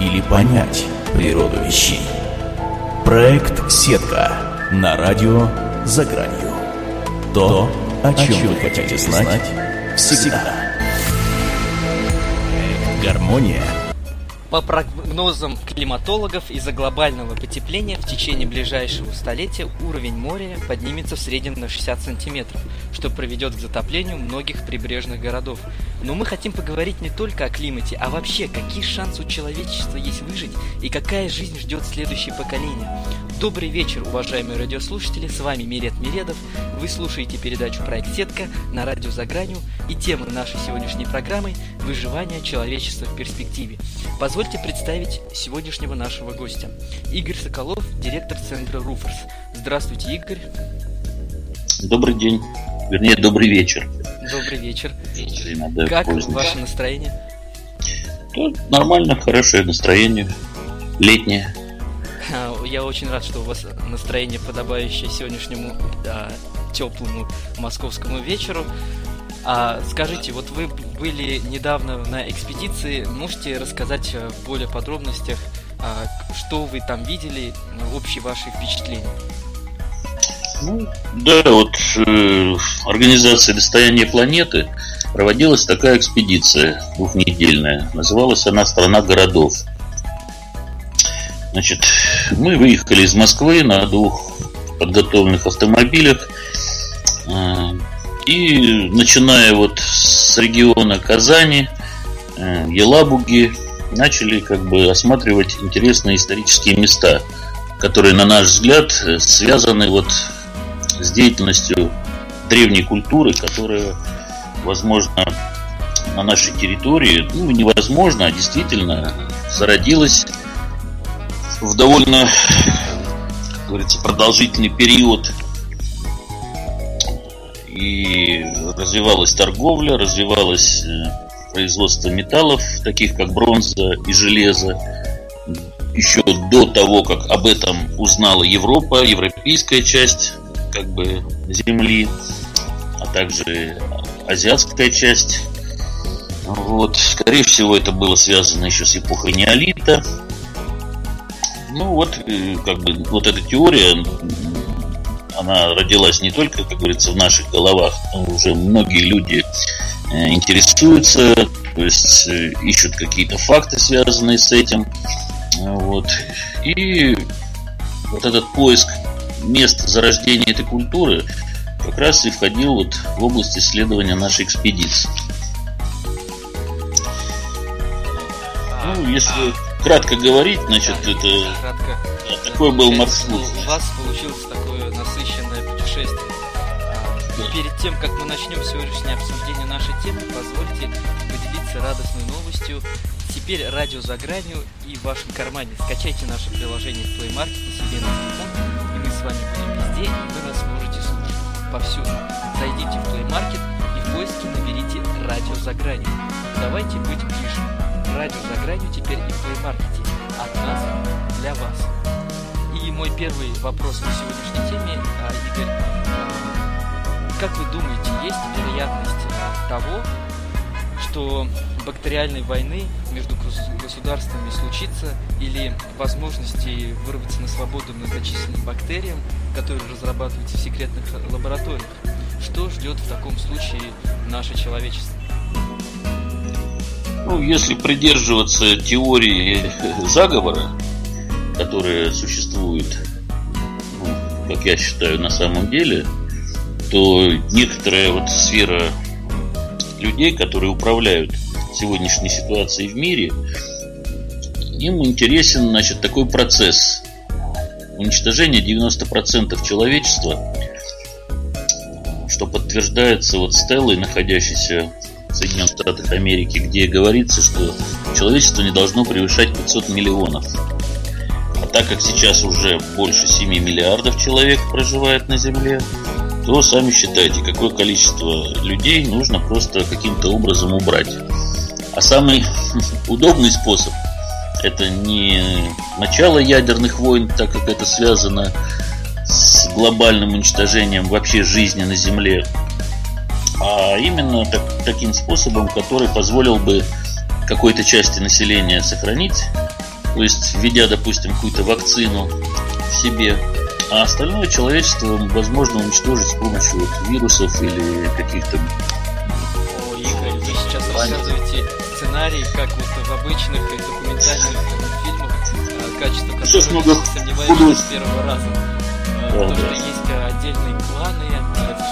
или понять природу вещей. Проект «Сетка» на радио «За гранью». То, о чем вы хотите знать всегда. Гармония – по прогнозам климатологов, из-за глобального потепления в течение ближайшего столетия уровень моря поднимется в среднем на 60 сантиметров, что приведет к затоплению многих прибрежных городов. Но мы хотим поговорить не только о климате, а вообще, какие шансы у человечества есть выжить и какая жизнь ждет следующее поколение. Добрый вечер, уважаемые радиослушатели, с вами Мирет Миредов. Вы слушаете передачу «Проект Сетка» на радио «За гранью» и тема нашей сегодняшней программы – «Выживание человечества в перспективе». Позвольте представить сегодняшнего нашего гостя. Игорь Соколов, директор центра «Руфорс». Здравствуйте, Игорь. Добрый день. Вернее, добрый вечер. Добрый вечер. Как поздно. ваше настроение? Ну, нормально, хорошее настроение. Летнее. Я очень рад, что у вас настроение подобающее сегодняшнему да, теплому московскому вечеру. А скажите, вот вы были недавно на экспедиции, можете рассказать э, в более подробностях, а, что вы там видели, общие ваши впечатления? Ну, да, вот э, организация «Достояние планеты» проводилась такая экспедиция двухнедельная. Называлась она «Страна городов». Значит, мы выехали из Москвы на двух подготовленных автомобилях. Э, и начиная вот с региона Казани, э, Елабуги, начали как бы осматривать интересные исторические места, которые, на наш взгляд, связаны вот с деятельностью древней культуры, которая, возможно, на нашей территории, ну, невозможно, а действительно зародилась в довольно, как говорится, продолжительный период и развивалась торговля, развивалось э, производство металлов, таких как бронза и железо. Еще до того, как об этом узнала Европа, европейская часть как бы земли, а также азиатская часть. Вот. Скорее всего, это было связано еще с эпохой неолита. Ну вот, э, как бы, вот эта теория, она родилась не только, как говорится, в наших головах, но уже многие люди э, интересуются, то есть э, ищут какие-то факты, связанные с этим. Вот. И вот этот поиск мест зарождения этой культуры как раз и входил вот в область исследования нашей экспедиции. Ну, если кратко говорить, значит, это кратко. такой был маршрут. У вас получилось перед тем, как мы начнем сегодняшнее обсуждение нашей темы, позвольте поделиться радостной новостью. Теперь радио за гранью и в вашем кармане. Скачайте наше приложение в Play Market себе на телефон, и мы с вами будем везде, и вы нас сможете слушать повсюду. Зайдите в Play Market и в поиске наберите радио за гранью. Давайте быть ближе. Радио за гранью теперь и в плеймаркете. От нас для вас. И мой первый вопрос по сегодняшней теме, а, Игорь. Как вы думаете, есть вероятность того, что бактериальной войны между государствами случится или возможности вырваться на свободу многочисленным бактериям, которые разрабатываются в секретных лабораториях? Что ждет в таком случае наше человечество? Ну, если придерживаться теории заговора, которая существует, ну, как я считаю, на самом деле, то некоторая вот сфера людей, которые управляют сегодняшней ситуацией в мире, им интересен, значит, такой процесс уничтожения 90% человечества, что подтверждается вот стеллой, находящейся Соединенных Штатах Америки, где говорится, что человечество не должно превышать 500 миллионов. А так как сейчас уже больше 7 миллиардов человек проживает на Земле, то сами считайте, какое количество людей нужно просто каким-то образом убрать. А самый удобный способ это не начало ядерных войн, так как это связано с глобальным уничтожением вообще жизни на Земле, а именно так, таким способом, который позволил бы какой-то части населения сохранить то есть введя, допустим, какую-то вакцину в себе, а остальное человечество возможно уничтожить с помощью вот вирусов или каких-то... О, Игорь, вы сейчас рассказываете сценарий, как вот в обычных документальных фильмах, а, качество которых много сомневаюсь с первого раза. А, то, что есть отдельные кланы,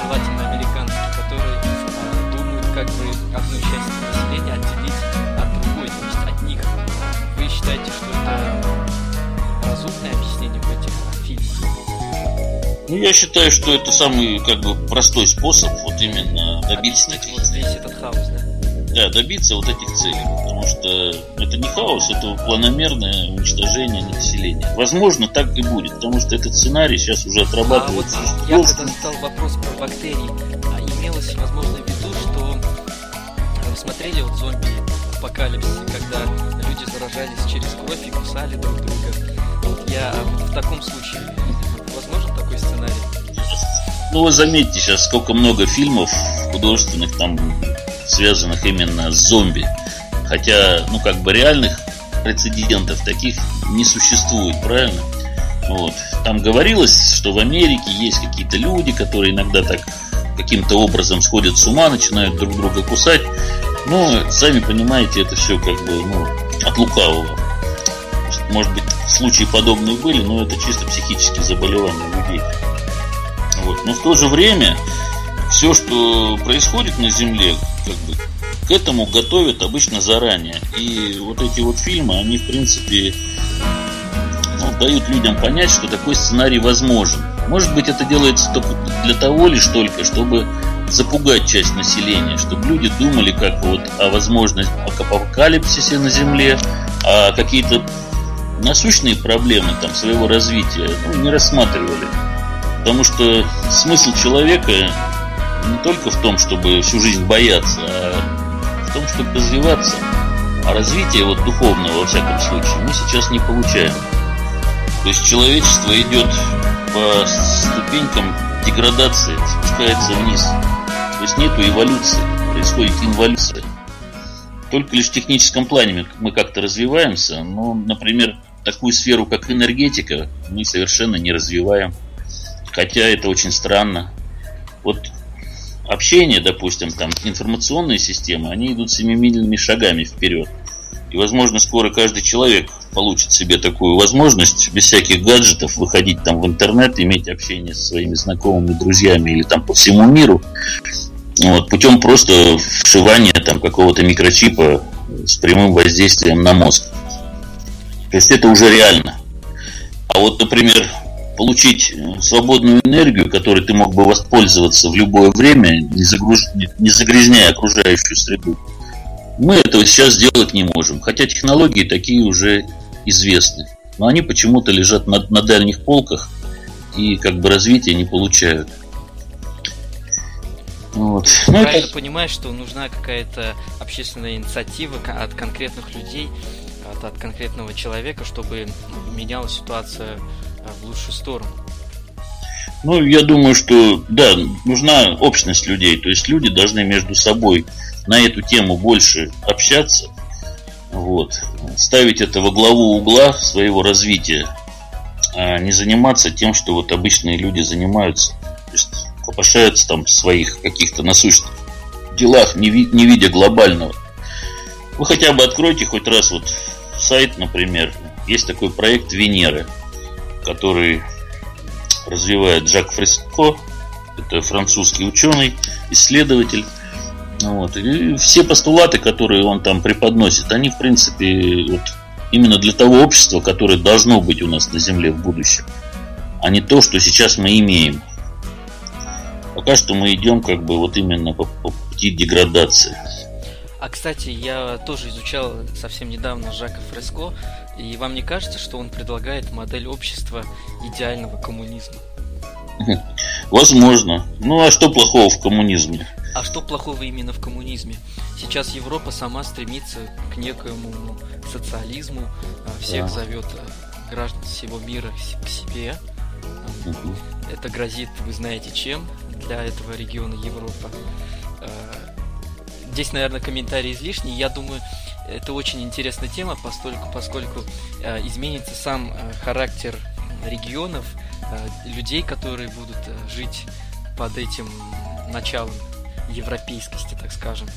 желательно американские, которые думают, как бы одну часть населения отделить от другой, то есть от них. Вы считаете, что это разумное объяснение в этих ну, я считаю, что это самый как бы простой способ вот именно добиться таких... вот весь этот хаос, да? Да, добиться вот этих целей. Потому что это не хаос, это планомерное уничтожение населения. Возможно, так и будет, потому что этот сценарий сейчас уже отрабатывается. А вот я когда задал вопрос про бактерии, а имелось, возможно, в виду, что вы смотрели вот зомби апокалипсис, когда люди заражались через кровь и кусали друг друга. Вот я в таком случае? Ну, вы заметьте сейчас, сколько много фильмов художественных там связанных именно с зомби. Хотя, ну, как бы реальных прецедентов таких не существует, правильно? Вот. Там говорилось, что в Америке есть какие-то люди, которые иногда так каким-то образом сходят с ума, начинают друг друга кусать. Но, сами понимаете, это все как бы ну, от лукавого. Может быть, случаи подобные были, но это чисто психические заболевания людей. Вот. Но в то же время все, что происходит на Земле, как бы, к этому готовят обычно заранее. И вот эти вот фильмы, они в принципе ну, дают людям понять, что такой сценарий возможен. Может быть, это делается только для того лишь только, чтобы запугать часть населения, чтобы люди думали как вот о возможности апокалипсисе на Земле, а какие-то насущные проблемы там своего развития ну, не рассматривали. Потому что смысл человека не только в том, чтобы всю жизнь бояться, а в том, чтобы развиваться. А развитие вот духовного, во всяком случае, мы сейчас не получаем. То есть человечество идет по ступенькам деградации, спускается вниз. То есть нету эволюции, происходит инволюция. Только лишь в техническом плане мы как-то развиваемся, но, например, такую сферу, как энергетика, мы совершенно не развиваем. Хотя это очень странно. Вот общение, допустим, там информационные системы, они идут семимильными шагами вперед. И, возможно, скоро каждый человек получит себе такую возможность без всяких гаджетов выходить там в интернет, иметь общение со своими знакомыми, друзьями или там по всему миру. Вот, путем просто вшивания там какого-то микрочипа с прямым воздействием на мозг. То есть это уже реально. А вот, например, получить э, свободную энергию, которой ты мог бы воспользоваться в любое время, не, загруж... не загрязняя окружающую среду, мы этого сейчас сделать не можем. Хотя технологии такие уже известны. Но они почему-то лежат на, на дальних полках и как бы развития не получают. Вот. Ну, Правильно это... понимаешь, что нужна какая-то общественная инициатива от конкретных людей, от, от конкретного человека, чтобы менялась ситуация в лучшую сторону. Ну, я думаю, что да, нужна общность людей. То есть люди должны между собой на эту тему больше общаться. Вот. Ставить это во главу угла своего развития. А не заниматься тем, что вот обычные люди занимаются. То есть копошаются там в своих каких-то насущных делах, не, ви- не видя глобального. Вы хотя бы откройте хоть раз вот сайт, например, есть такой проект Венеры, который развивает Жак Фреско, это французский ученый, исследователь. Вот. И все постулаты, которые он там преподносит, они, в принципе, вот, именно для того общества, которое должно быть у нас на Земле в будущем, а не то, что сейчас мы имеем. Пока что мы идем как бы вот именно по, по пути деградации. А кстати, я тоже изучал совсем недавно Жака Фреско, и вам не кажется, что он предлагает модель общества идеального коммунизма? Возможно. Ну а что плохого в коммунизме? А что плохого именно в коммунизме? Сейчас Европа сама стремится к некоему социализму, а, всех да. зовет а, граждан всего мира к себе. Это грозит, вы знаете, чем для этого региона Европа. А, здесь, наверное, комментарий излишний. Я думаю, это очень интересная тема, поскольку, поскольку э, изменится сам э, характер регионов, э, людей, которые будут э, жить под этим началом европейскости, так скажем.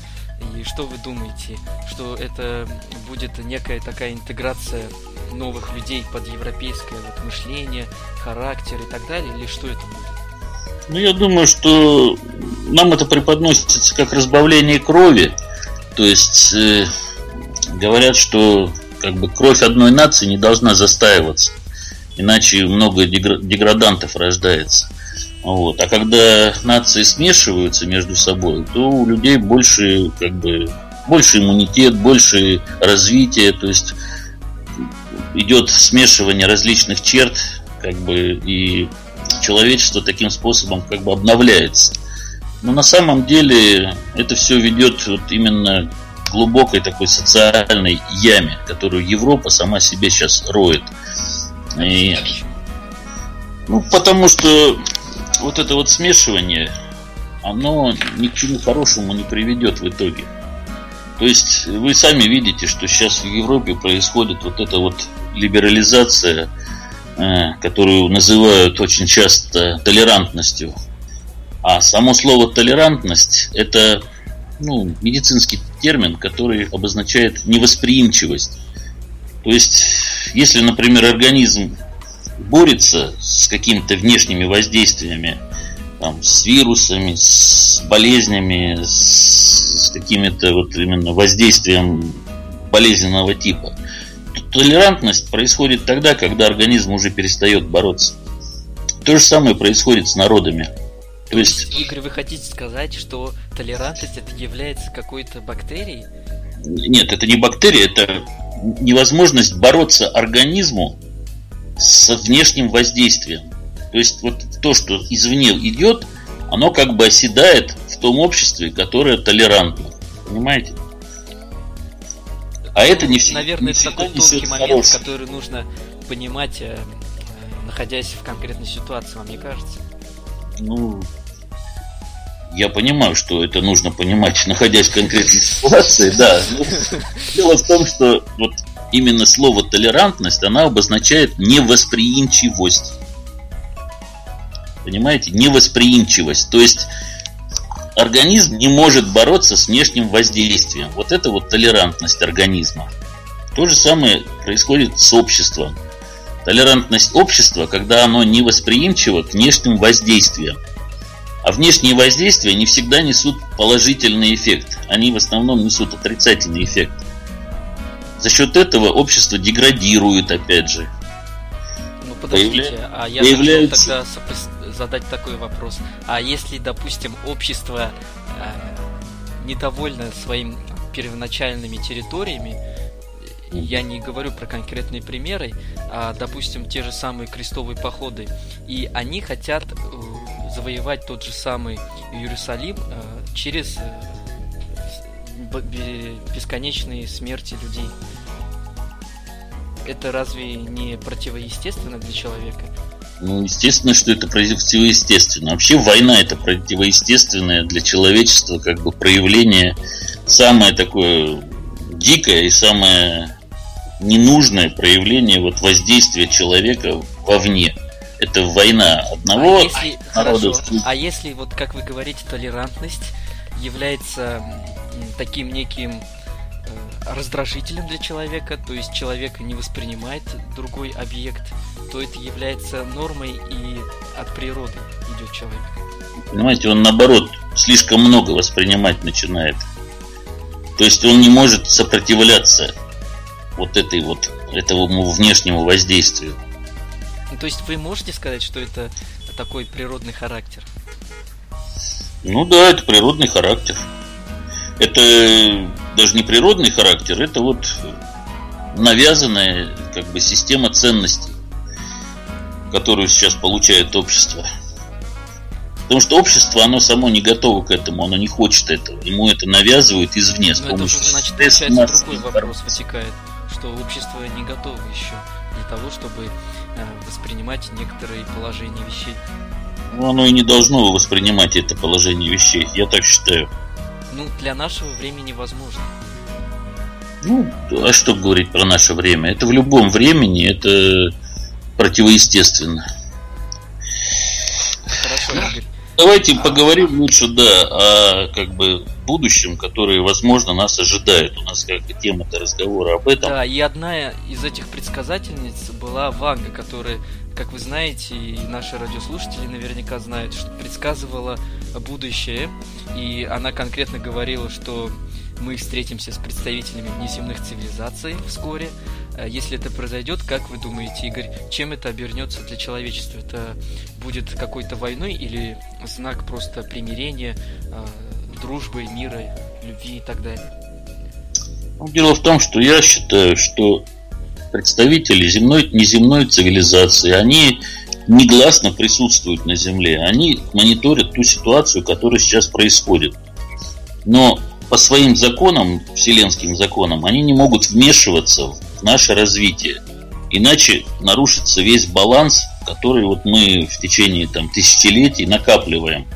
И что вы думаете, что это будет некая такая интеграция новых людей под европейское вот, мышление, характер и так далее, или что это будет? Ну, я думаю, что нам это преподносится как разбавление крови. То есть э, говорят, что как бы кровь одной нации не должна застаиваться, иначе много деградантов рождается. Вот. А когда нации смешиваются между собой, то у людей больше, как бы, больше иммунитет, больше развитие, то есть идет смешивание различных черт, как бы, и человечество таким способом как бы обновляется. Но на самом деле это все ведет вот именно глубокой такой социальной яме, которую Европа сама себе сейчас роет. И, ну, потому что вот это вот смешивание, оно ни к чему хорошему не приведет в итоге. То есть вы сами видите, что сейчас в Европе происходит вот эта вот либерализация, э, которую называют очень часто толерантностью. А само слово толерантность – это ну, медицинский термин, который обозначает невосприимчивость. То есть, если, например, организм борется с какими-то внешними воздействиями, там, с вирусами, с болезнями, с, с какими-то вот именно воздействием болезненного типа. То толерантность происходит тогда, когда организм уже перестает бороться. То же самое происходит с народами. То есть, Игорь, вы хотите сказать, что толерантность это является какой-то бактерией? Нет, это не бактерия, это невозможность бороться организму с внешним воздействием. То есть вот то, что извне идет, оно как бы оседает в том обществе, которое толерантно. Понимаете? А это не всегда Наверное, не это такой тонкий момент, хороший. который нужно понимать, э, находясь в конкретной ситуации, вам не кажется? Ну, я понимаю, что это нужно понимать, находясь в конкретной ситуации, да. Дело в том, что вот именно слово толерантность, она обозначает невосприимчивость. Понимаете? Невосприимчивость. То есть организм не может бороться с внешним воздействием. Вот это вот толерантность организма. То же самое происходит с обществом. Толерантность общества, когда оно невосприимчиво к внешним воздействиям. А внешние воздействия не всегда несут положительный эффект. Они в основном несут отрицательный эффект. За счет этого общество деградирует, опять же. Ну подождите, Появля... а я появляются... тогда задать такой вопрос. А если, допустим, общество э, недовольно своим первоначальными территориями, я не говорю про конкретные примеры, а, допустим, те же самые крестовые походы, и они хотят э, завоевать тот же самый Иерусалим э, через э, бесконечные смерти людей. Это разве не противоестественно для человека? Ну, естественно, что это противоестественно. Вообще война это противоестественное для человечества как бы проявление самое такое дикое и самое ненужное проявление вот воздействия человека вовне. Это война одного а если, народа. Хорошо. А если, вот как вы говорите, толерантность является таким неким э, раздражителем для человека, то есть человек не воспринимает другой объект, то это является нормой и от природы идет человек. Понимаете, он наоборот слишком много воспринимать начинает. То есть он не может сопротивляться вот этой вот этому внешнему воздействию. Ну, то есть вы можете сказать, что это такой природный характер? Ну да, это природный характер. Это даже не природный характер, это вот навязанная как бы система ценностей, которую сейчас получает общество. Потому что общество, оно само не готово к этому, оно не хочет этого. Ему это навязывают извне. С Но помощью это значит, получается, другой вопрос вытекает, что общество не готово еще для того, чтобы воспринимать некоторые положения вещей. Ну, оно и не должно воспринимать это положение вещей, я так считаю. Ну, для нашего времени возможно. Ну, а что говорить про наше время? Это в любом времени, это противоестественно. Хорошо, Игорь. Давайте поговорим лучше, да, о как бы будущем, которое, возможно, нас ожидает. У нас как бы тема-то разговора об этом. Да, и одна из этих предсказательниц была Ванга, которая, как вы знаете, и наши радиослушатели наверняка знают, что предсказывала будущее. И она конкретно говорила, что мы встретимся с представителями внеземных цивилизаций вскоре. Э, если это произойдет, как вы думаете, Игорь, чем это обернется для человечества? Это будет какой-то войной или знак просто примирения, э, дружбы, мира, любви и так далее? Ну, дело в том, что я считаю, что представители земной, неземной цивилизации, они негласно присутствуют на Земле. Они мониторят ту ситуацию, которая сейчас происходит. Но по своим законам, вселенским законам, они не могут вмешиваться в наше развитие. Иначе нарушится весь баланс, который вот мы в течение там, тысячелетий накапливаем.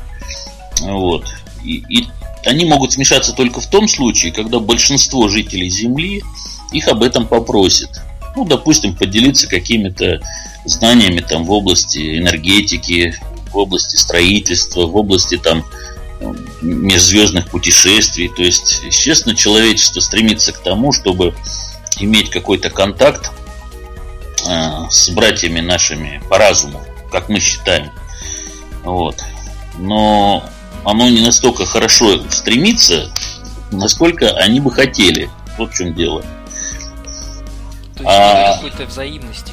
Вот. И, и они могут смешаться только в том случае, когда большинство жителей Земли их об этом попросит. Ну, допустим, поделиться какими-то знаниями там, в области энергетики, в области строительства, в области там, межзвездных путешествий. То есть, естественно, человечество стремится к тому, чтобы иметь какой-то контакт э, с братьями нашими по разуму, как мы считаем. Вот. Но оно не настолько хорошо стремится, насколько они бы хотели. Вот в чем дело. То есть а... какой-то взаимности.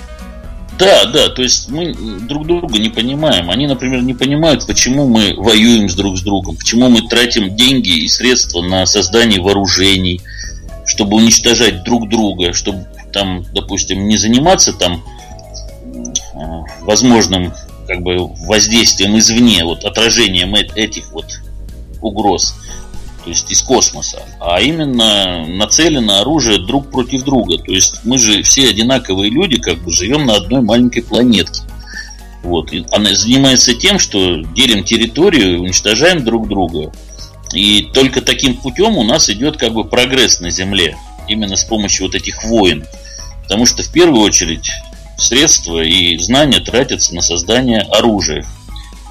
Да, да, то есть мы друг друга не понимаем. Они, например, не понимают, почему мы воюем с друг с другом, почему мы тратим деньги и средства на создание вооружений, чтобы уничтожать друг друга, чтобы там, допустим, не заниматься там а, возможным как бы воздействием извне, вот отражением этих вот угроз, то есть из космоса, а именно нацелено оружие друг против друга. То есть мы же все одинаковые люди, как бы живем на одной маленькой планетке. Вот. И она занимается тем, что делим территорию, уничтожаем друг друга. И только таким путем у нас идет как бы прогресс на Земле. Именно с помощью вот этих войн. Потому что в первую очередь средства и знания тратятся на создание оружия.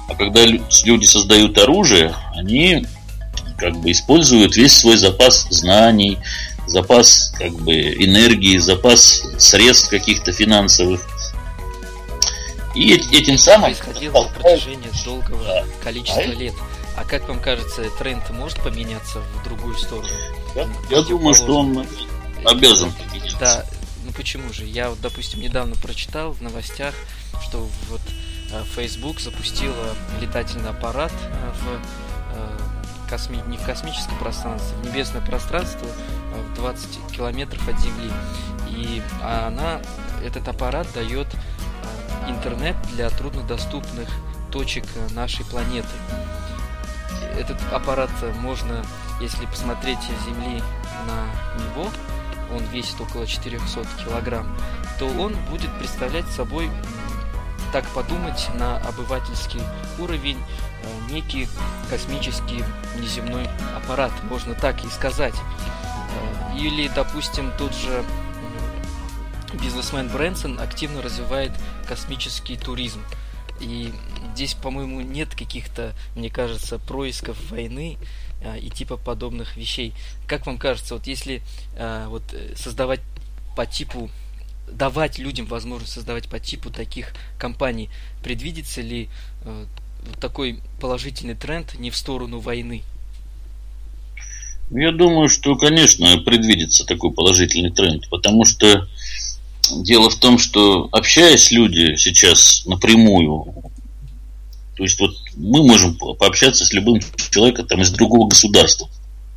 А когда люди создают оружие, они как бы используют весь свой запас знаний, запас как бы энергии, запас средств каких-то финансовых. И этим самым происходило на протяжении долгого да. количества а лет. А как вам кажется, тренд может поменяться в другую сторону? Я, я думаю, что он обязан поменяться. Да, почему же? Я вот, допустим, недавно прочитал в новостях, что вот э, Facebook запустила летательный аппарат э, в э, косми... не в космическое пространство, в небесное пространство в 20 километров от Земли. И она, этот аппарат дает интернет для труднодоступных точек нашей планеты. Этот аппарат можно, если посмотреть с Земли на него, он весит около 400 килограмм, то он будет представлять собой, так подумать, на обывательский уровень э, некий космический неземной аппарат, можно так и сказать. Э, или, допустим, тот же бизнесмен Брэнсон активно развивает космический туризм. И здесь, по-моему, нет каких-то, мне кажется, происков войны и типа подобных вещей. Как вам кажется, вот если а, вот э, создавать по типу давать людям возможность создавать по типу таких компаний, предвидится ли э, такой положительный тренд не в сторону войны? Я думаю, что, конечно, предвидится такой положительный тренд, потому что дело в том, что общаясь люди сейчас напрямую то есть вот мы можем пообщаться с любым человеком там, из другого государства.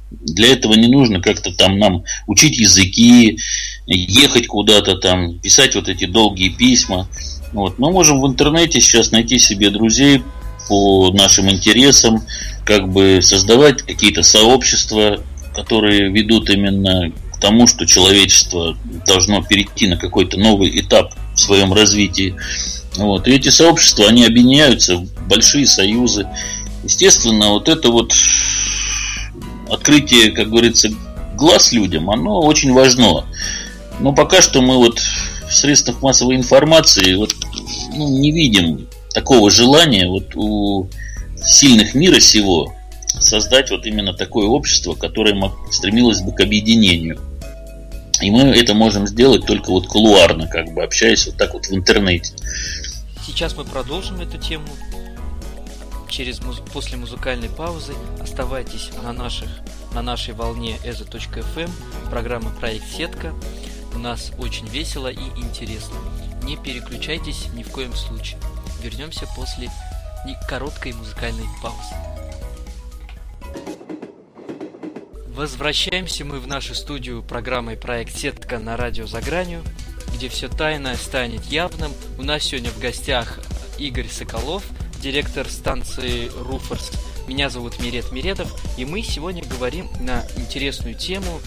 Для этого не нужно как-то там нам учить языки, ехать куда-то там, писать вот эти долгие письма. Вот. Мы можем в интернете сейчас найти себе друзей по нашим интересам, как бы создавать какие-то сообщества, которые ведут именно к тому, что человечество должно перейти на какой-то новый этап в своем развитии. Вот. И эти сообщества, они объединяются в большие союзы. Естественно, вот это вот открытие, как говорится, глаз людям, оно очень важно. Но пока что мы вот в средствах массовой информации вот, ну, не видим такого желания вот у сильных мира сего создать вот именно такое общество, которое стремилось бы к объединению. И мы это можем сделать только вот кулуарно, как бы общаясь вот так вот в интернете. Сейчас мы продолжим эту тему через после музыкальной паузы. Оставайтесь на наших на нашей волне EZO.FM, программа «Проект Сетка». У нас очень весело и интересно. Не переключайтесь ни в коем случае. Вернемся после короткой музыкальной паузы. Возвращаемся мы в нашу студию программой «Проект Сетка» на радио «За гранью», где все тайное станет явным. У нас сегодня в гостях Игорь Соколов, директор станции «Руфорс». Меня зовут Мирет Миредов, и мы сегодня говорим на интересную тему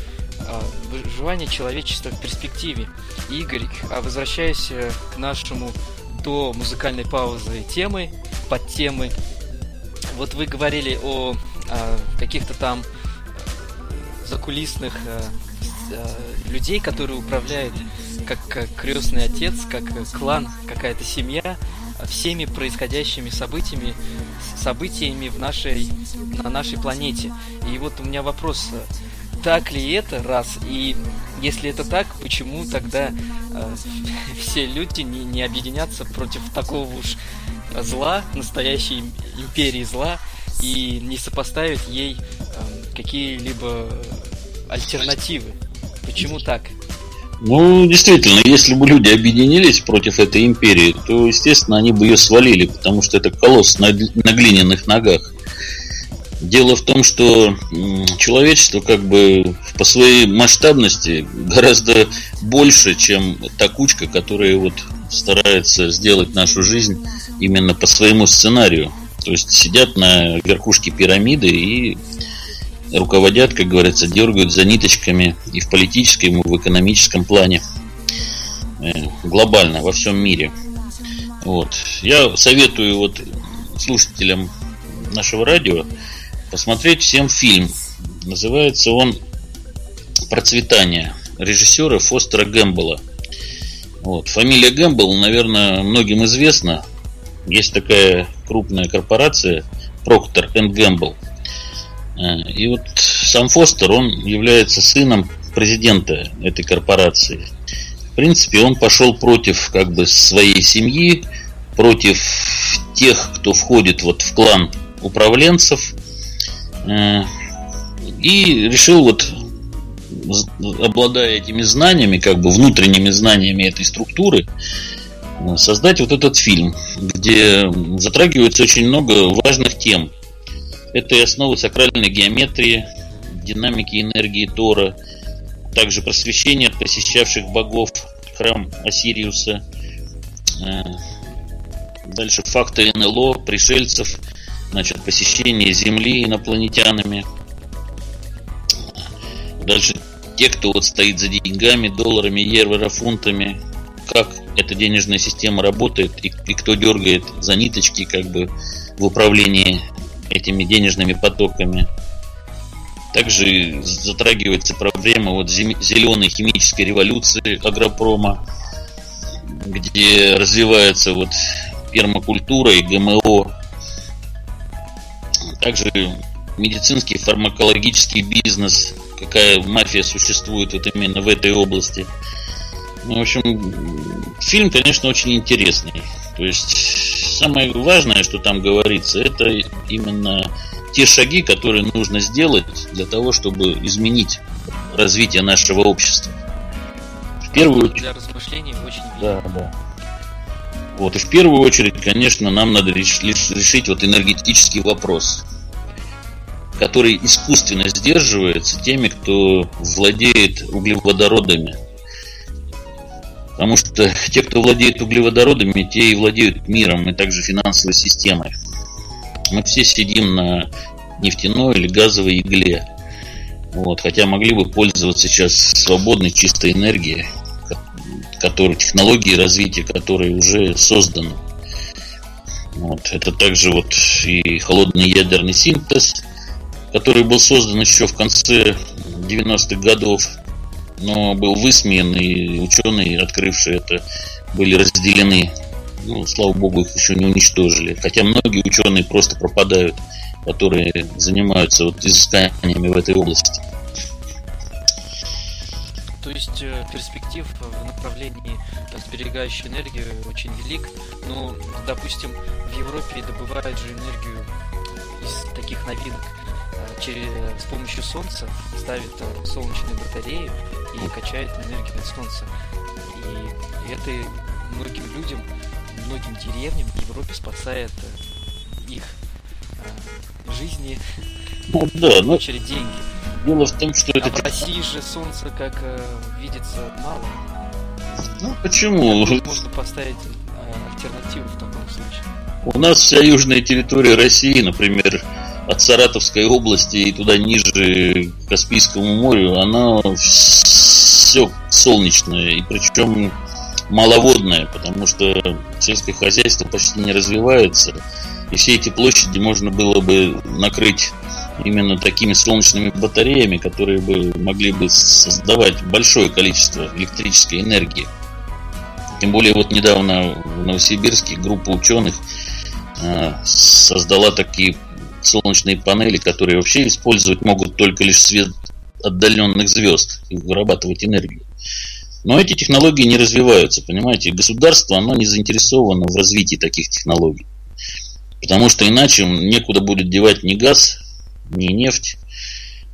а, выживания человечества в перспективе. Игорь, а возвращаясь э, к нашему до музыкальной паузы темы, под темы, вот вы говорили о, о каких-то там закулисных э, э, людей, которые управляют как, как крестный отец, как клан, какая-то семья всеми происходящими событиями, событиями в нашей, на нашей планете. И вот у меня вопрос, так ли это, раз, и если это так, почему тогда э, все люди не, не объединятся против такого уж зла, настоящей империи зла, и не сопоставить ей э, какие-либо альтернативы. Почему так? Ну, действительно, если бы люди объединились против этой империи, то, естественно, они бы ее свалили, потому что это колосс на, на глиняных ногах. Дело в том, что человечество как бы по своей масштабности гораздо больше, чем та кучка, которая вот старается сделать нашу жизнь именно по своему сценарию. То есть сидят на верхушке пирамиды и руководят, как говорится, дергают за ниточками и в политическом, и в экономическом плане. Э, глобально, во всем мире. Вот. Я советую вот слушателям нашего радио посмотреть всем фильм. Называется он «Процветание» режиссера Фостера Гэмбола. Вот. Фамилия Гэмбл, наверное, многим известна. Есть такая крупная корпорация Procter Э, и вот сам Фостер, он является сыном президента этой корпорации. В принципе, он пошел против как бы своей семьи, против тех, кто входит вот в клан управленцев, э, и решил вот обладая этими знаниями, как бы внутренними знаниями этой структуры, создать вот этот фильм, где затрагивается очень много важных тем. Это и основы сакральной геометрии, динамики энергии Тора, также просвещение посещавших богов, храм Осириуса, э, дальше факты НЛО, пришельцев, значит, посещение Земли инопланетянами, дальше те, кто вот стоит за деньгами, долларами, евро, как эта денежная система работает и, и кто дергает за ниточки как бы в управлении этими денежными потоками. Также затрагивается проблема вот зеленой химической революции агропрома, где развивается вот пермакультура и ГМО. Также медицинский фармакологический бизнес, какая мафия существует вот именно в этой области. Ну, в общем, фильм, конечно, очень интересный. То есть самое важное, что там говорится, это именно те шаги, которые нужно сделать для того, чтобы изменить развитие нашего общества. В первую очередь... Для размышлений очень Да, да. Вот, и в первую очередь, конечно, нам надо решить вот энергетический вопрос, который искусственно сдерживается теми, кто владеет углеводородами – Потому что те, кто владеет углеводородами, те и владеют миром и также финансовой системой. Мы все сидим на нефтяной или газовой игле. Вот, хотя могли бы пользоваться сейчас свободной чистой энергией, которой, технологии развития которой уже созданы. Вот, это также вот и холодный ядерный синтез, который был создан еще в конце 90-х годов, но был высмеян, и ученые, открывшие это, были разделены. Ну, слава богу, их еще не уничтожили. Хотя многие ученые просто пропадают, которые занимаются вот изысканиями в этой области. То есть э, перспектив в направлении сберегающей энергии очень велик. Но, допустим, в Европе добывают же энергию из таких новинок через, с помощью солнца, ставят э, солнечные батареи и качает энергию от солнца. И это многим людям, многим деревням в Европе спасает их жизни, ну, да, в ну, очередь деньги. Дело в том, что А это... в России же солнца, как э, видится, мало. Ну, почему? Можно поставить э, альтернативу в таком случае. У нас вся южная территория России, например, от Саратовской области и туда ниже к Каспийскому морю, она все солнечное, и причем маловодное, потому что сельское хозяйство почти не развивается, и все эти площади можно было бы накрыть именно такими солнечными батареями, которые бы могли бы создавать большое количество электрической энергии. Тем более вот недавно в Новосибирске группа ученых э, создала такие солнечные панели, которые вообще использовать могут только лишь свет отдаленных звезд и вырабатывать энергию. Но эти технологии не развиваются, понимаете? Государство, оно не заинтересовано в развитии таких технологий. Потому что иначе некуда будет девать ни газ, ни нефть.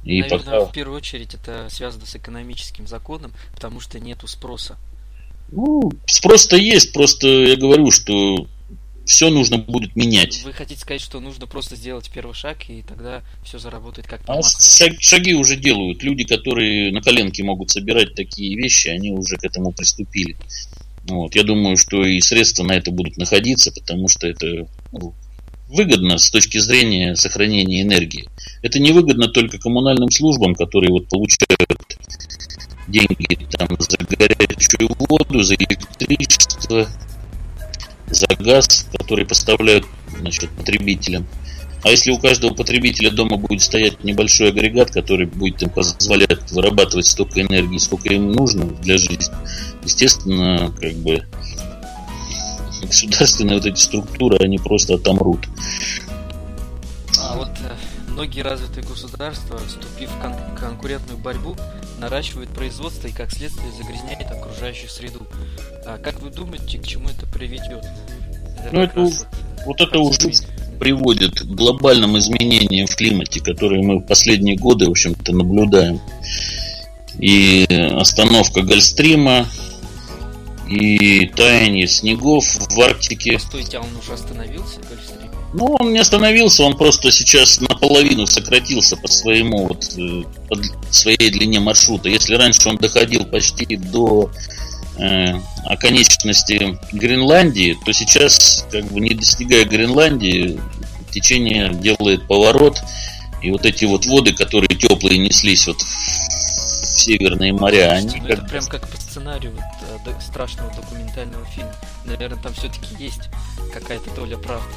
И Наверное, пока... в первую очередь это связано с экономическим законом, потому что нету спроса. Ну, спрос-то есть, просто я говорю, что все нужно будет менять. Вы хотите сказать, что нужно просто сделать первый шаг, и тогда все заработает как А шаг, шаги уже делают. Люди, которые на коленке могут собирать такие вещи, они уже к этому приступили. Вот. Я думаю, что и средства на это будут находиться, потому что это ну, выгодно с точки зрения сохранения энергии. Это не выгодно только коммунальным службам, которые вот получают деньги там за горячую воду, за электричество, за газ, который поставляют значит, потребителям. А если у каждого потребителя дома будет стоять небольшой агрегат, который будет им позволять вырабатывать столько энергии, сколько им нужно для жизни, естественно, как бы государственные вот эти структуры, они просто отомрут. А вот э, многие развитые государства, вступив в кон- конкурентную борьбу, наращивают производство и, как следствие, загрязняют окружающую среду. А как вы думаете, к чему это приведет? Это ну, это, вот, вот это уже приводит к глобальным изменениям в климате, которые мы в последние годы, в общем-то, наблюдаем. И остановка Гольстрима, и таяние снегов в Арктике. Постойте, а он уже остановился, Гольфстрим? Ну, он не остановился, он просто сейчас наполовину сократился по своему вот, э, по своей длине маршрута. Если раньше он доходил почти до э, оконечности Гренландии, то сейчас, как бы не достигая Гренландии, течение делает поворот, и вот эти вот воды, которые теплые неслись вот в северные моря, они ну, как... Это прям как по сценарию вот, страшного документального фильма. Наверное, там все-таки есть какая-то доля правды.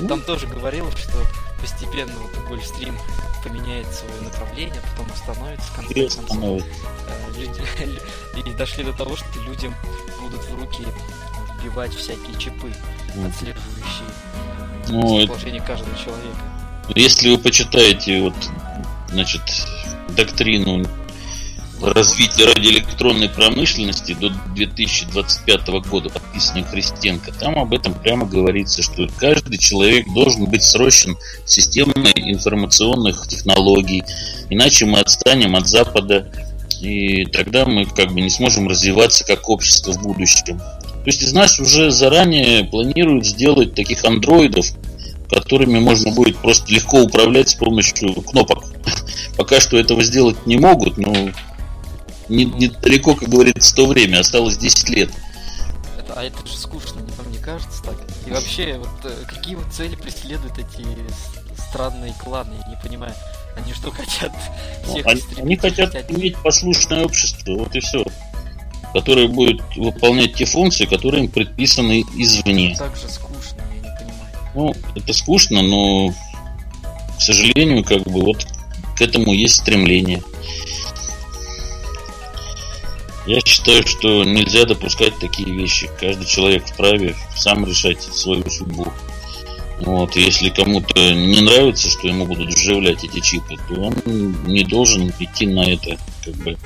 Но там тоже говорилось, что постепенно вот Гольфстрим поменяет свое направление, потом остановится в конце концов. Э, люди, и дошли до того, что людям будут в руки вбивать всякие чипы, отслеживающие ну, положение каждого человека. Если вы почитаете вот, значит, доктрину развития радиоэлектронной промышленности до 2025 года, подписанный Христенко, там об этом прямо говорится, что каждый человек должен быть срощен системой информационных технологий, иначе мы отстанем от Запада, и тогда мы как бы не сможем развиваться как общество в будущем. То есть из нас уже заранее планируют сделать таких андроидов, которыми можно будет просто легко управлять с помощью кнопок. Пока что этого сделать не могут, но недалеко, как говорится, то время, осталось 10 лет. Это, а это же скучно, вам не кажется так? И вообще, вот э, какие вот цели преследуют эти странные кланы, я не понимаю. Они что хотят? Ну, всех они, они хотят, хотят иметь послушное общество, вот и все. Которое будет выполнять те функции, которые им предписаны извне. Так же скучно, я не понимаю. Ну, это скучно, но, к сожалению, как бы вот к этому есть стремление. Я считаю, что нельзя допускать такие вещи. Каждый человек вправе сам решать свою судьбу. Вот, если кому-то не нравится, что ему будут вживлять эти чипы, то он не должен идти на это как бы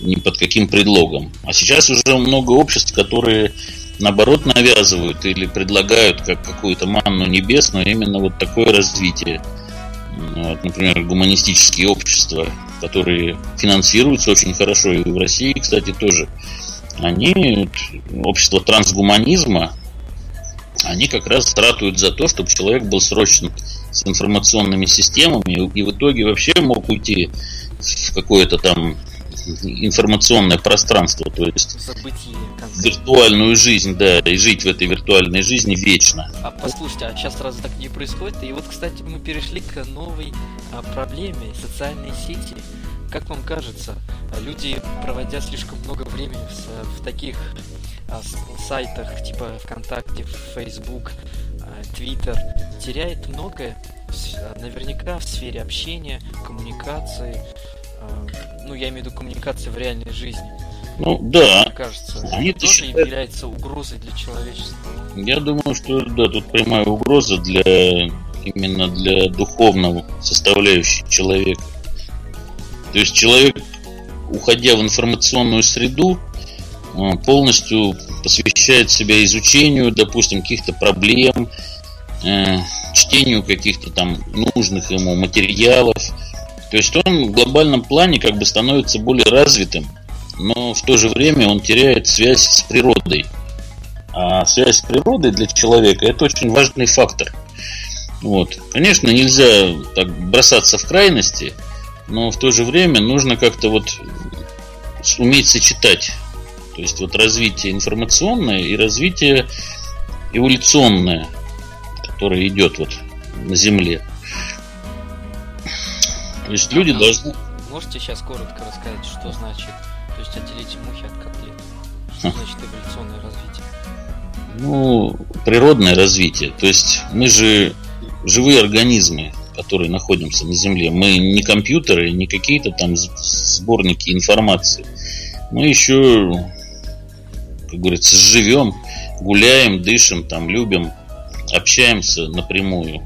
ни под каким предлогом. А сейчас уже много обществ, которые наоборот навязывают или предлагают как какую-то манну небесную именно вот такое развитие. Вот, например, гуманистические общества, которые финансируются очень хорошо, и в России, кстати, тоже. Они, общество трансгуманизма, они как раз ратуют за то, чтобы человек был срочно с информационными системами и в итоге вообще мог уйти в какое-то там информационное пространство, то есть Событие, виртуальную жизнь, да, и жить в этой виртуальной жизни вечно. А послушайте, а сейчас сразу так не происходит. И вот, кстати, мы перешли к новой а, проблеме социальной сети. Как вам кажется, люди, проводя слишком много времени в, в таких а, сайтах типа ВКонтакте, Facebook, а, Twitter, теряет многое наверняка в сфере общения, коммуникации, а, ну, я имею в виду коммуникации в реальной жизни. Ну, да. Мне кажется, Они тоже считают... является угрозой для человечества. Я думаю, что да, тут прямая угроза для именно для духовного составляющей человека. То есть человек, уходя в информационную среду, а, полностью посвящает себя изучению, допустим, каких-то проблем, э, чтению каких-то там нужных ему материалов, то есть он в глобальном плане как бы становится более развитым, но в то же время он теряет связь с природой. А связь с природой для человека это очень важный фактор. Вот. Конечно, нельзя так бросаться в крайности, но в то же время нужно как-то вот уметь сочетать. То есть вот развитие информационное и развитие эволюционное, которое идет вот на Земле. То есть люди должны... Можете сейчас коротко рассказать, что значит, то есть отделить мухи от котлет? Что значит эволюционное развитие? Ну, природное развитие. То есть мы же живые организмы, которые находимся на Земле. Мы не компьютеры, не какие-то там сборники информации. Мы еще, как говорится, живем, гуляем, дышим, там, любим, общаемся напрямую.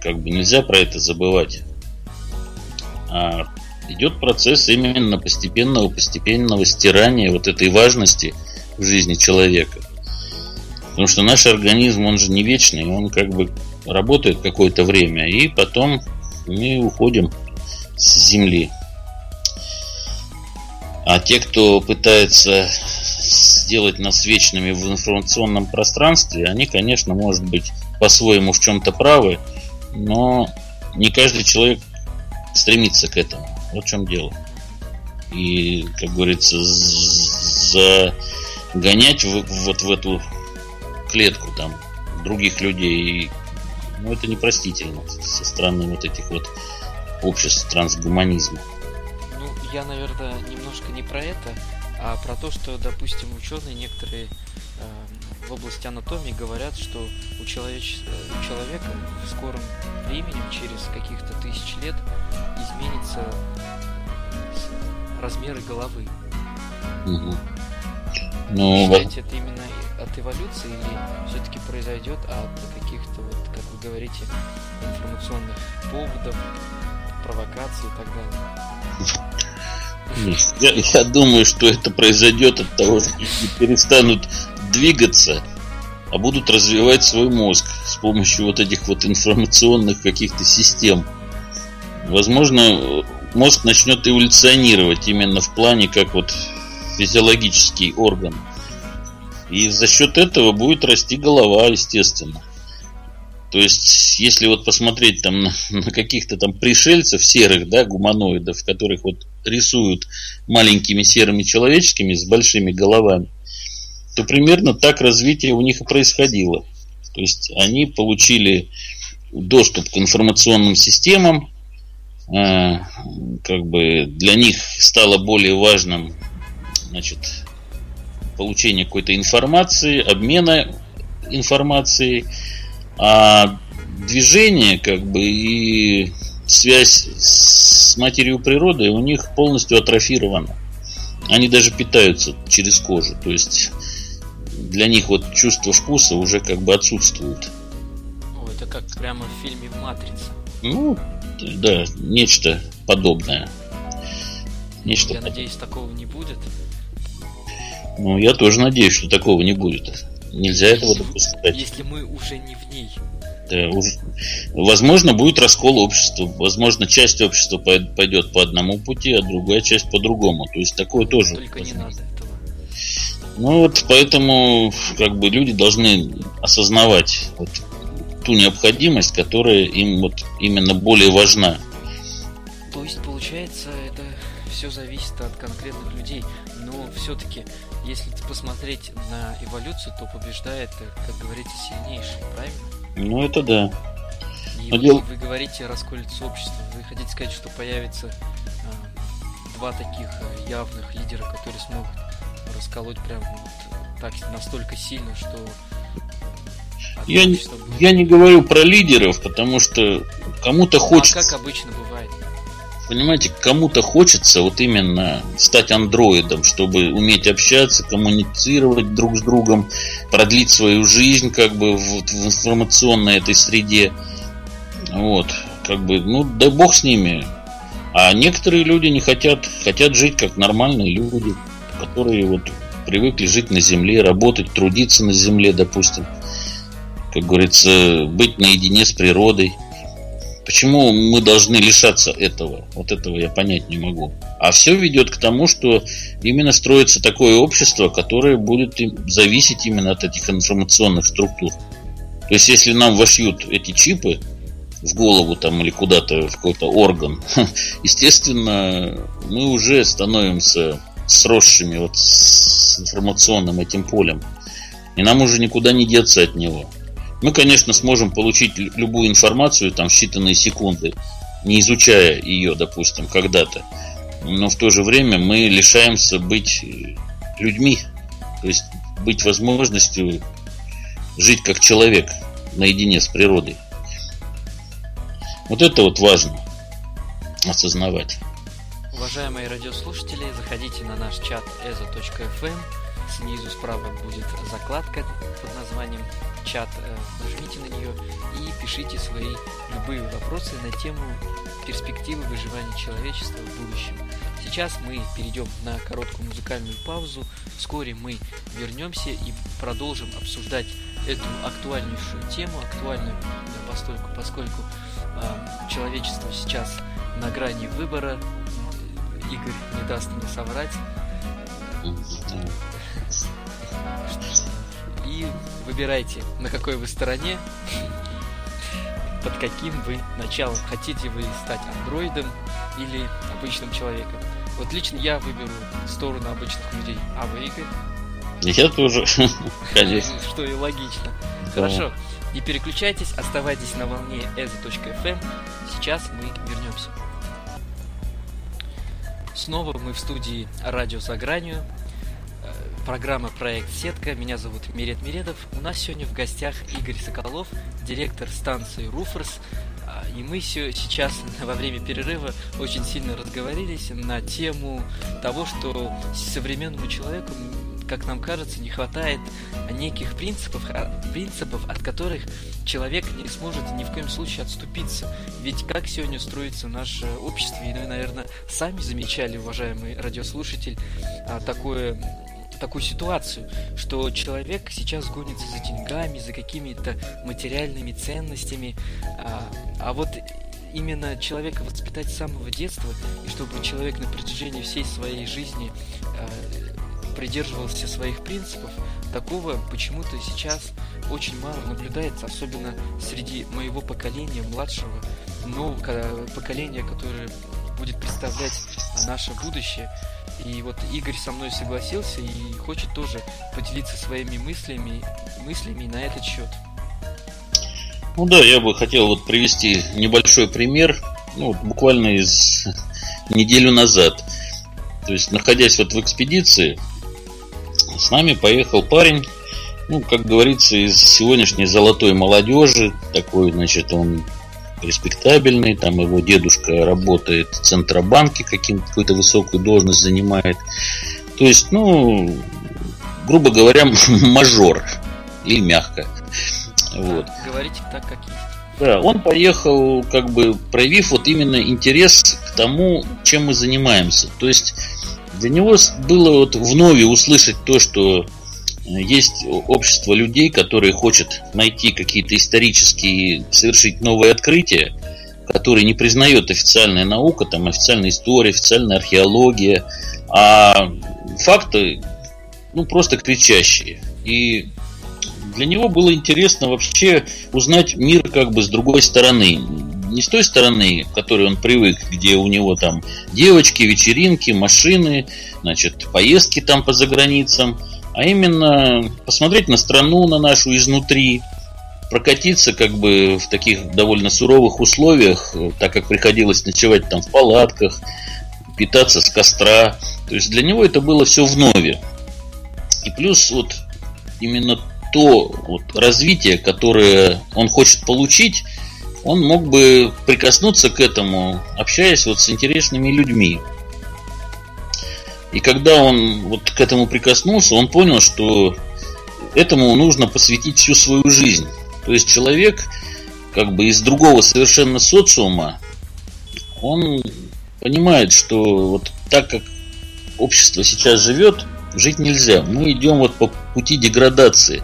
Как бы нельзя про это забывать. А идет процесс именно постепенного, постепенного стирания вот этой важности в жизни человека. Потому что наш организм, он же не вечный, он как бы работает какое-то время, и потом мы уходим с Земли. А те, кто пытается сделать нас вечными в информационном пространстве, они, конечно, может быть, по-своему в чем-то правы, но не каждый человек стремиться к этому. Вот в чем дело. И, как говорится, загонять в, вот в эту клетку там других людей, ну, это непростительно со стороны вот этих вот обществ трансгуманизма. Ну, я, наверное, немножко не про это, а про то, что, допустим, ученые некоторые э, в области анатомии говорят, что у, человеч... у человека в скором времени, через каких-то тысяч лет, изменится размеры головы. Угу. Ну, Считаете, это именно от эволюции или все-таки произойдет от каких-то, вот, как вы говорите, информационных поводов, провокаций и так далее? Я, я думаю, что это произойдет от того, что перестанут двигаться, а будут развивать свой мозг с помощью вот этих вот информационных каких-то систем возможно, мозг начнет эволюционировать именно в плане как вот физиологический орган. И за счет этого будет расти голова, естественно. То есть, если вот посмотреть там на, каких-то там пришельцев серых, да, гуманоидов, которых вот рисуют маленькими серыми человеческими с большими головами, то примерно так развитие у них и происходило. То есть они получили доступ к информационным системам, Э, как бы для них стало более важным значит, получение какой-то информации, обмена информацией, а движение как бы и связь с матерью природы у них полностью атрофирована. Они даже питаются через кожу. То есть для них вот чувство вкуса уже как бы отсутствует. О, это как прямо в фильме «Матрица». Ну, да, нечто подобное. Нечто я надеюсь, такого не будет. Ну, я тоже надеюсь, что такого не будет. Нельзя если, этого допускать. Если мы уже не в ней. Да, уже... Возможно, будет раскол общества. Возможно, часть общества пойдет по одному пути, а другая часть по другому. То есть такое тоже. Только возможно. не надо. Ну вот поэтому как бы люди должны осознавать вот, ту необходимость, которая им вот именно более важна. То есть получается это все зависит от конкретных людей, но все-таки если посмотреть на эволюцию, то побеждает, как говорится, сильнейший, правильно? Ну это да. И вы, дел... вы говорите расколется общество. Вы хотите сказать, что появится э, два таких э, явных лидера, которые смогут расколоть прям вот так настолько сильно, что я, я не говорю про лидеров, потому что кому-то хочется. А как обычно бывает? Понимаете, кому-то хочется вот именно стать андроидом, чтобы уметь общаться, коммуницировать друг с другом, продлить свою жизнь как бы в, в информационной этой среде. Вот, как бы, ну, да бог с ними. А некоторые люди не хотят, хотят жить как нормальные люди, которые вот привыкли жить на земле, работать, трудиться на земле, допустим. Как говорится, быть наедине с природой. Почему мы должны лишаться этого? Вот этого я понять не могу. А все ведет к тому, что именно строится такое общество, которое будет зависеть именно от этих информационных структур. То есть, если нам вошьют эти чипы в голову там или куда-то в какой-то орган, естественно, мы уже становимся сросшими вот с информационным этим полем. И нам уже никуда не деться от него. Мы, конечно, сможем получить любую информацию там в считанные секунды, не изучая ее, допустим, когда-то. Но в то же время мы лишаемся быть людьми, то есть быть возможностью жить как человек наедине с природой. Вот это вот важно осознавать. Уважаемые радиослушатели, заходите на наш чат ezo.fm. Снизу справа будет закладка под названием чат, э, нажмите на нее и пишите свои любые вопросы на тему перспективы выживания человечества в будущем. Сейчас мы перейдем на короткую музыкальную паузу. Вскоре мы вернемся и продолжим обсуждать эту актуальнейшую тему, актуальную поскольку, поскольку э, человечество сейчас на грани выбора. Игорь не даст мне соврать. И выбирайте, на какой вы стороне, под каким вы началом. Хотите вы стать андроидом или обычным человеком. Вот лично я выберу сторону обычных людей. А вы, Игорь? Я тоже, конечно. Что и логично. Хорошо. Не переключайтесь, оставайтесь на волне ezo.fm. Сейчас мы вернемся. Снова мы в студии «Радио за гранью». Программа «Проект Сетка». Меня зовут Мирет Миредов. У нас сегодня в гостях Игорь Соколов, директор станции «Руфорс». А, и мы сейчас во время перерыва очень сильно разговорились на тему того, что современному человеку как нам кажется, не хватает неких принципов, а, принципов, от которых человек не сможет ни в коем случае отступиться. Ведь как сегодня строится наше общество, и вы, наверное, сами замечали, уважаемый радиослушатель, а, такое такую ситуацию, что человек сейчас гонится за деньгами, за какими-то материальными ценностями, а, а вот именно человека воспитать с самого детства, и чтобы человек на протяжении всей своей жизни а, придерживался своих принципов, такого почему-то сейчас очень мало наблюдается, особенно среди моего поколения, младшего, нового поколения, которое будет представлять наше будущее. И вот Игорь со мной согласился и хочет тоже поделиться своими мыслями, мыслями на этот счет. Ну да, я бы хотел вот привести небольшой пример, ну, буквально из неделю назад. То есть, находясь вот в экспедиции, с нами поехал парень, ну, как говорится, из сегодняшней золотой молодежи, такой, значит, он респектабельный, там его дедушка работает в Центробанке, каким-то высокую должность занимает. То есть, ну, грубо говоря, мажор или мягко. Вот. Говорите так, как есть. Да, он поехал, как бы проявив вот именно интерес к тому, чем мы занимаемся. То есть для него было вот вновь услышать то, что есть общество людей, которые хочет найти какие-то исторические, совершить новые открытия, которые не признает официальная наука, там официальная история, официальная археология, а факты, ну, просто кричащие. И для него было интересно вообще узнать мир как бы с другой стороны. Не с той стороны, к которой он привык, где у него там девочки, вечеринки, машины, значит, поездки там по заграницам, а именно посмотреть на страну, на нашу изнутри, прокатиться как бы в таких довольно суровых условиях, так как приходилось ночевать там в палатках, питаться с костра. То есть для него это было все вновь. И плюс вот именно то вот развитие, которое он хочет получить, он мог бы прикоснуться к этому, общаясь вот с интересными людьми. И когда он вот к этому прикоснулся, он понял, что этому нужно посвятить всю свою жизнь. То есть человек как бы из другого совершенно социума, он понимает, что вот так как общество сейчас живет, жить нельзя. Мы идем вот по пути деградации.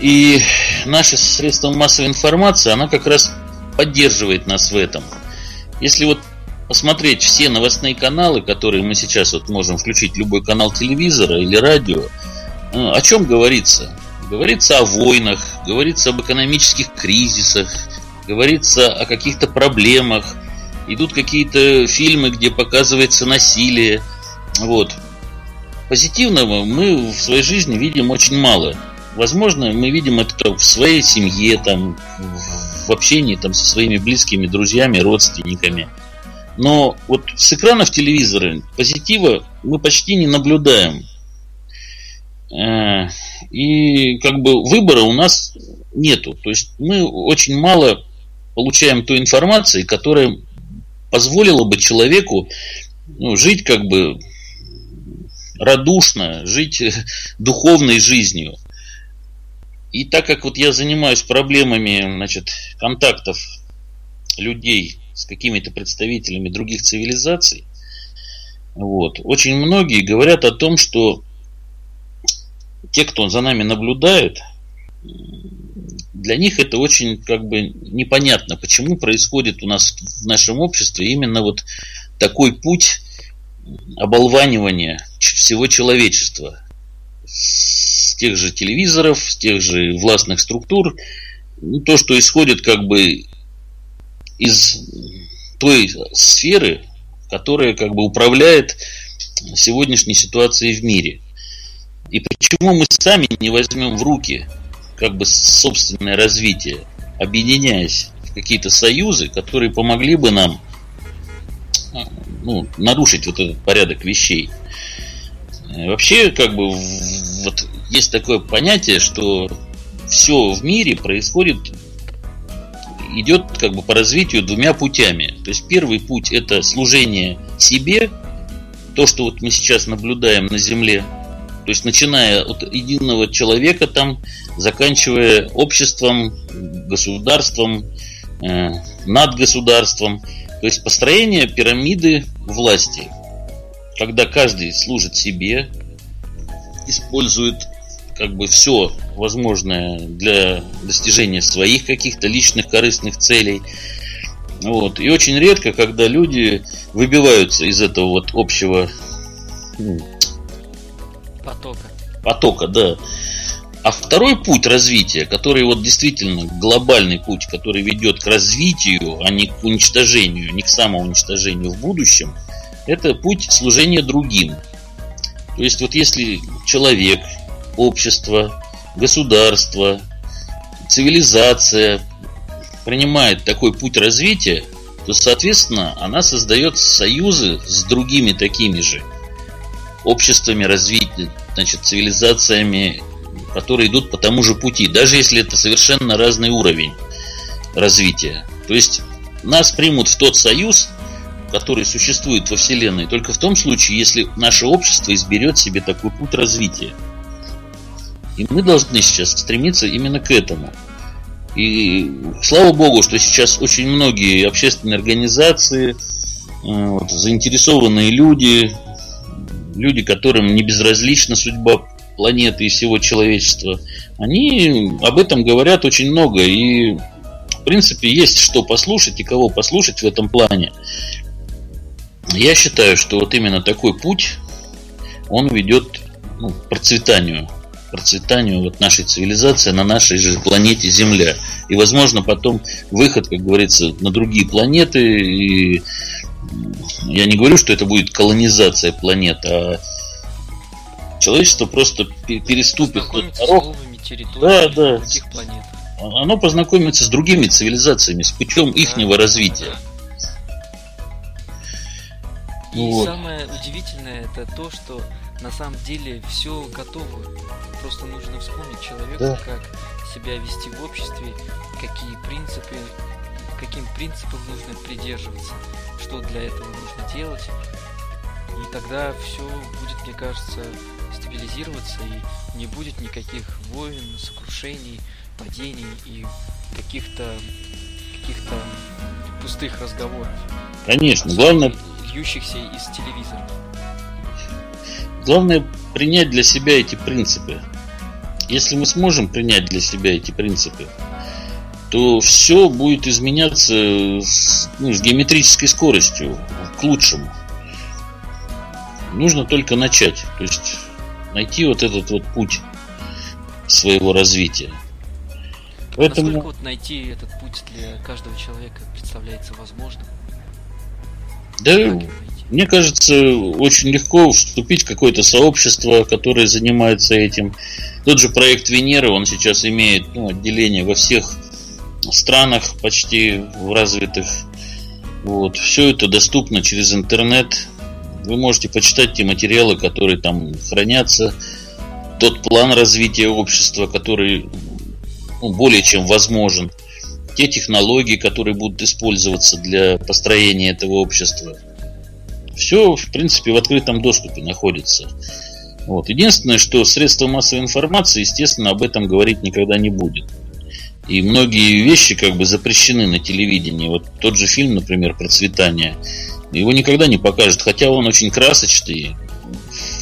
И наши средства массовой информации, она как раз поддерживает нас в этом. Если вот посмотреть все новостные каналы, которые мы сейчас вот можем включить, любой канал телевизора или радио, ну, о чем говорится? Говорится о войнах, говорится об экономических кризисах, говорится о каких-то проблемах, идут какие-то фильмы, где показывается насилие. Вот. Позитивного мы в своей жизни видим очень мало. Возможно, мы видим это в своей семье, там, в общении там, со своими близкими друзьями, родственниками. Но вот с экранов телевизора позитива мы почти не наблюдаем. Э, и как бы выбора у нас нету. То есть мы очень мало получаем той информации, которая позволила бы человеку ну, жить как бы радушно, жить духовной жизнью. И так как вот я занимаюсь проблемами значит, контактов людей с какими-то представителями других цивилизаций, вот, очень многие говорят о том, что те, кто за нами наблюдает, для них это очень как бы непонятно, почему происходит у нас в нашем обществе именно вот такой путь оболванивания всего человечества тех же телевизоров, с тех же властных структур, ну, то, что исходит как бы из той сферы, которая как бы управляет сегодняшней ситуацией в мире. И почему мы сами не возьмем в руки как бы собственное развитие, объединяясь в какие-то союзы, которые помогли бы нам ну, нарушить вот этот порядок вещей. Вообще, как бы, вот есть такое понятие, что все в мире происходит, идет как бы по развитию двумя путями. То есть первый путь это служение себе, то, что вот мы сейчас наблюдаем на Земле, то есть начиная от единого человека там, заканчивая обществом, государством, э, над государством. То есть построение пирамиды власти, когда каждый служит себе, использует как бы все возможное для достижения своих каких-то личных корыстных целей. Вот. И очень редко, когда люди выбиваются из этого вот общего Потока. Потока, да. А второй путь развития, который вот действительно глобальный путь, который ведет к развитию, а не к уничтожению, не к самоуничтожению в будущем, это путь служения другим. То есть вот если человек, общество, государство, цивилизация принимает такой путь развития, то, соответственно, она создает союзы с другими такими же обществами развития, значит, цивилизациями, которые идут по тому же пути, даже если это совершенно разный уровень. развития. То есть нас примут в тот союз, который существует во Вселенной, только в том случае, если наше общество изберет себе такой путь развития. И мы должны сейчас стремиться именно к этому. И слава богу, что сейчас очень многие общественные организации, э, вот, заинтересованные люди, люди, которым не безразлична судьба планеты и всего человечества, они об этом говорят очень много. И, в принципе, есть что послушать и кого послушать в этом плане. Я считаю, что вот именно такой путь, он ведет ну, к процветанию процветанию вот нашей цивилизации на нашей же планете Земля. И, возможно, потом выход, как говорится, на другие планеты. И я не говорю, что это будет колонизация планет, а человечество просто переступит тот порог. Да, да. Планет. Оно познакомится с другими цивилизациями, с путем да, ихнего развития. И вот. самое удивительное это то, что на самом деле все готово. Просто нужно вспомнить человеку, да. как себя вести в обществе, какие принципы, каким принципам нужно придерживаться, что для этого нужно делать. И тогда все будет, мне кажется, стабилизироваться и не будет никаких войн, сокрушений, падений и каких-то каких-то пустых разговоров. Конечно, главное льющихся из телевизора. Главное принять для себя эти принципы. Если мы сможем принять для себя эти принципы, то все будет изменяться с, ну, с геометрической скоростью к лучшему. Нужно только начать. То есть найти вот этот вот путь своего развития. Поэтому... Насколько вот найти этот путь для каждого человека представляется возможным? Да, мне кажется, очень легко вступить в какое-то сообщество, которое занимается этим. Тот же проект Венера, он сейчас имеет ну, отделение во всех странах почти развитых. Вот. Все это доступно через интернет. Вы можете почитать те материалы, которые там хранятся. Тот план развития общества, который ну, более чем возможен. Те технологии, которые будут использоваться для построения этого общества. Все, в принципе, в открытом доступе находится. Вот. Единственное, что средства массовой информации, естественно, об этом говорить никогда не будет. И многие вещи как бы запрещены на телевидении. Вот тот же фильм, например, «Процветание», его никогда не покажут, хотя он очень красочный,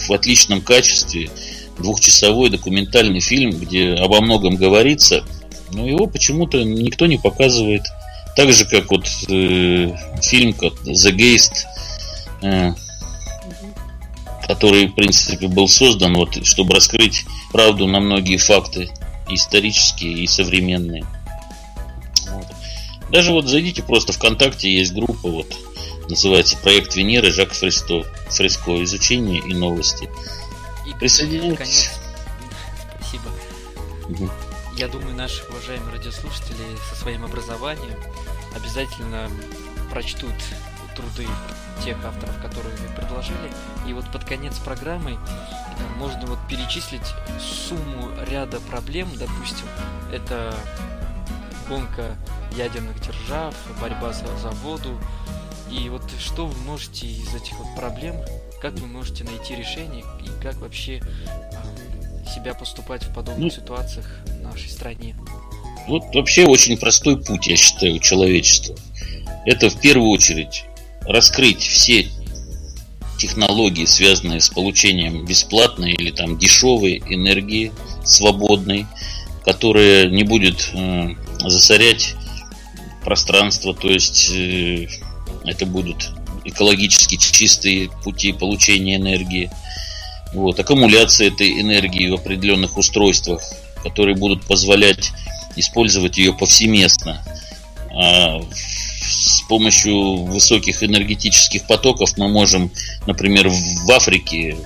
в отличном качестве, двухчасовой документальный фильм, где обо многом говорится, но его почему-то никто не показывает. Так же, как вот э, фильм как «The Geist», Э, который, в принципе, был создан, вот, чтобы раскрыть правду на многие факты, исторические и современные. Вот. Даже вот зайдите просто ВКонтакте, есть группа, вот, называется «Проект Венеры» Жак Фресто, Фреско, изучение и новости. И Присоединяйтесь. Спасибо. Угу. Я думаю, наши уважаемые радиослушатели со своим образованием обязательно прочтут труды тех авторов, которые мы предложили. И вот под конец программы э, можно вот перечислить сумму ряда проблем, допустим, это гонка ядерных держав, борьба за, за воду. И вот что вы можете из этих вот проблем, как вы можете найти решение и как вообще э, себя поступать в подобных ну, ситуациях в нашей стране? Вот вообще очень простой путь, я считаю, у человечества. Это в первую очередь раскрыть все технологии, связанные с получением бесплатной или там дешевой энергии, свободной, которая не будет э, засорять пространство, то есть э, это будут экологически чистые пути получения энергии. Вот, аккумуляция этой энергии в определенных устройствах, которые будут позволять использовать ее повсеместно. А с помощью высоких энергетических потоков мы можем, например, в Африке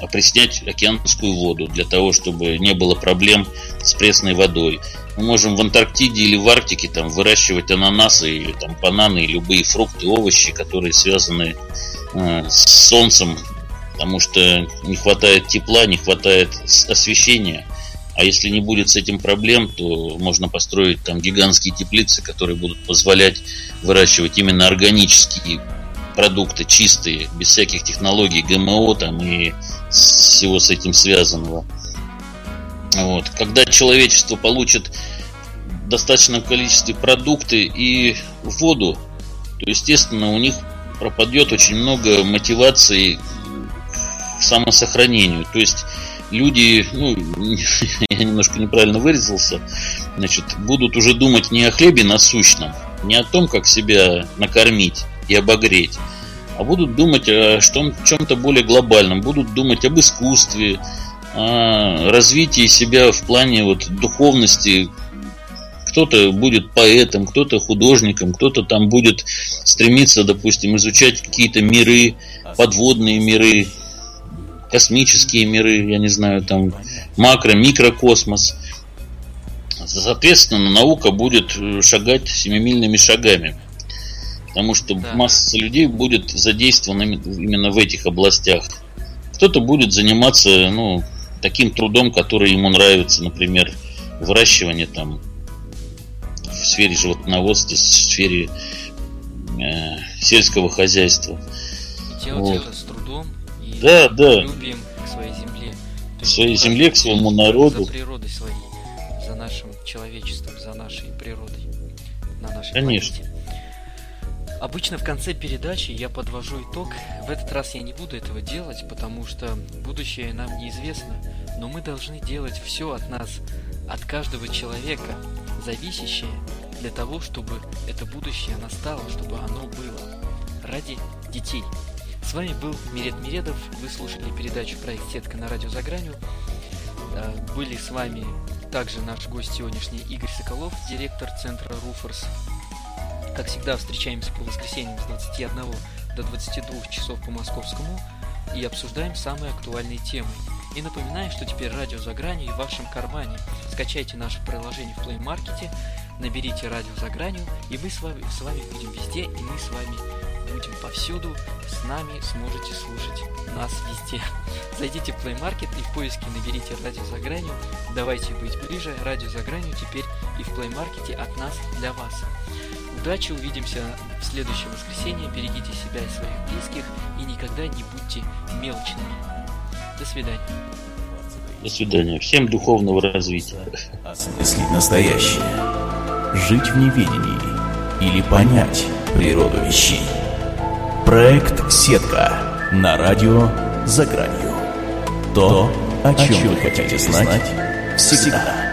опреснять океанскую воду для того, чтобы не было проблем с пресной водой. Мы можем в Антарктиде или в Арктике там, выращивать ананасы или там, бананы, любые фрукты, овощи, которые связаны э, с солнцем, потому что не хватает тепла, не хватает освещения. А если не будет с этим проблем, то можно построить там гигантские теплицы, которые будут позволять выращивать именно органические продукты, чистые, без всяких технологий, ГМО там и всего с этим связанного. Вот. Когда человечество получит в достаточном количестве продукты и воду, то, естественно, у них пропадет очень много мотивации к самосохранению. То есть люди, ну, я немножко неправильно выразился, значит, будут уже думать не о хлебе насущном, не о том, как себя накормить и обогреть, а будут думать о чем-то более глобальном, будут думать об искусстве, о развитии себя в плане вот духовности, кто-то будет поэтом, кто-то художником, кто-то там будет стремиться, допустим, изучать какие-то миры, подводные миры, космические миры, я не знаю, там макро, микрокосмос. Соответственно, наука будет э, шагать семимильными шагами. Потому что да. масса людей будет задействована именно в этих областях. Кто-то будет заниматься ну, таким трудом, который ему нравится, например, выращивание там в сфере животноводства, в сфере э, сельского хозяйства. Делать вот. Да, да. любим к своей земле. К своей земле, к своему народу. За природой своей, за нашим человечеством, за нашей природой, на нашей Конечно. планете. Обычно в конце передачи я подвожу итог. В этот раз я не буду этого делать, потому что будущее нам неизвестно, но мы должны делать все от нас, от каждого человека, зависящее для того, чтобы это будущее настало, чтобы оно было ради детей. С вами был Мирет Миредов, вы слушали передачу «Проект Сетка» на радио «За гранью». Э, были с вами также наш гость сегодняшний Игорь Соколов, директор центра «Руфорс». Как всегда, встречаемся по воскресеньям с 21 до 22 часов по московскому и обсуждаем самые актуальные темы. И напоминаю, что теперь радио за гранью в вашем кармане. Скачайте наше приложение в Play Market, наберите радио за гранью, и мы с вами, с вами будем везде, и мы с вами будем повсюду, с нами сможете слушать нас везде. Зайдите в Play Market и в поиске наберите радио за гранью. Давайте быть ближе, радио за гранью теперь и в Play Market от нас для вас. Удачи, увидимся в следующее воскресенье. Берегите себя и своих близких и никогда не будьте мелочными. До свидания. До свидания. Всем духовного развития. Осмыслить настоящее. Жить в неведении. Или понять природу вещей. Проект «Сетка» на радио «За гранью». То, о чем вы хотите знать, всегда.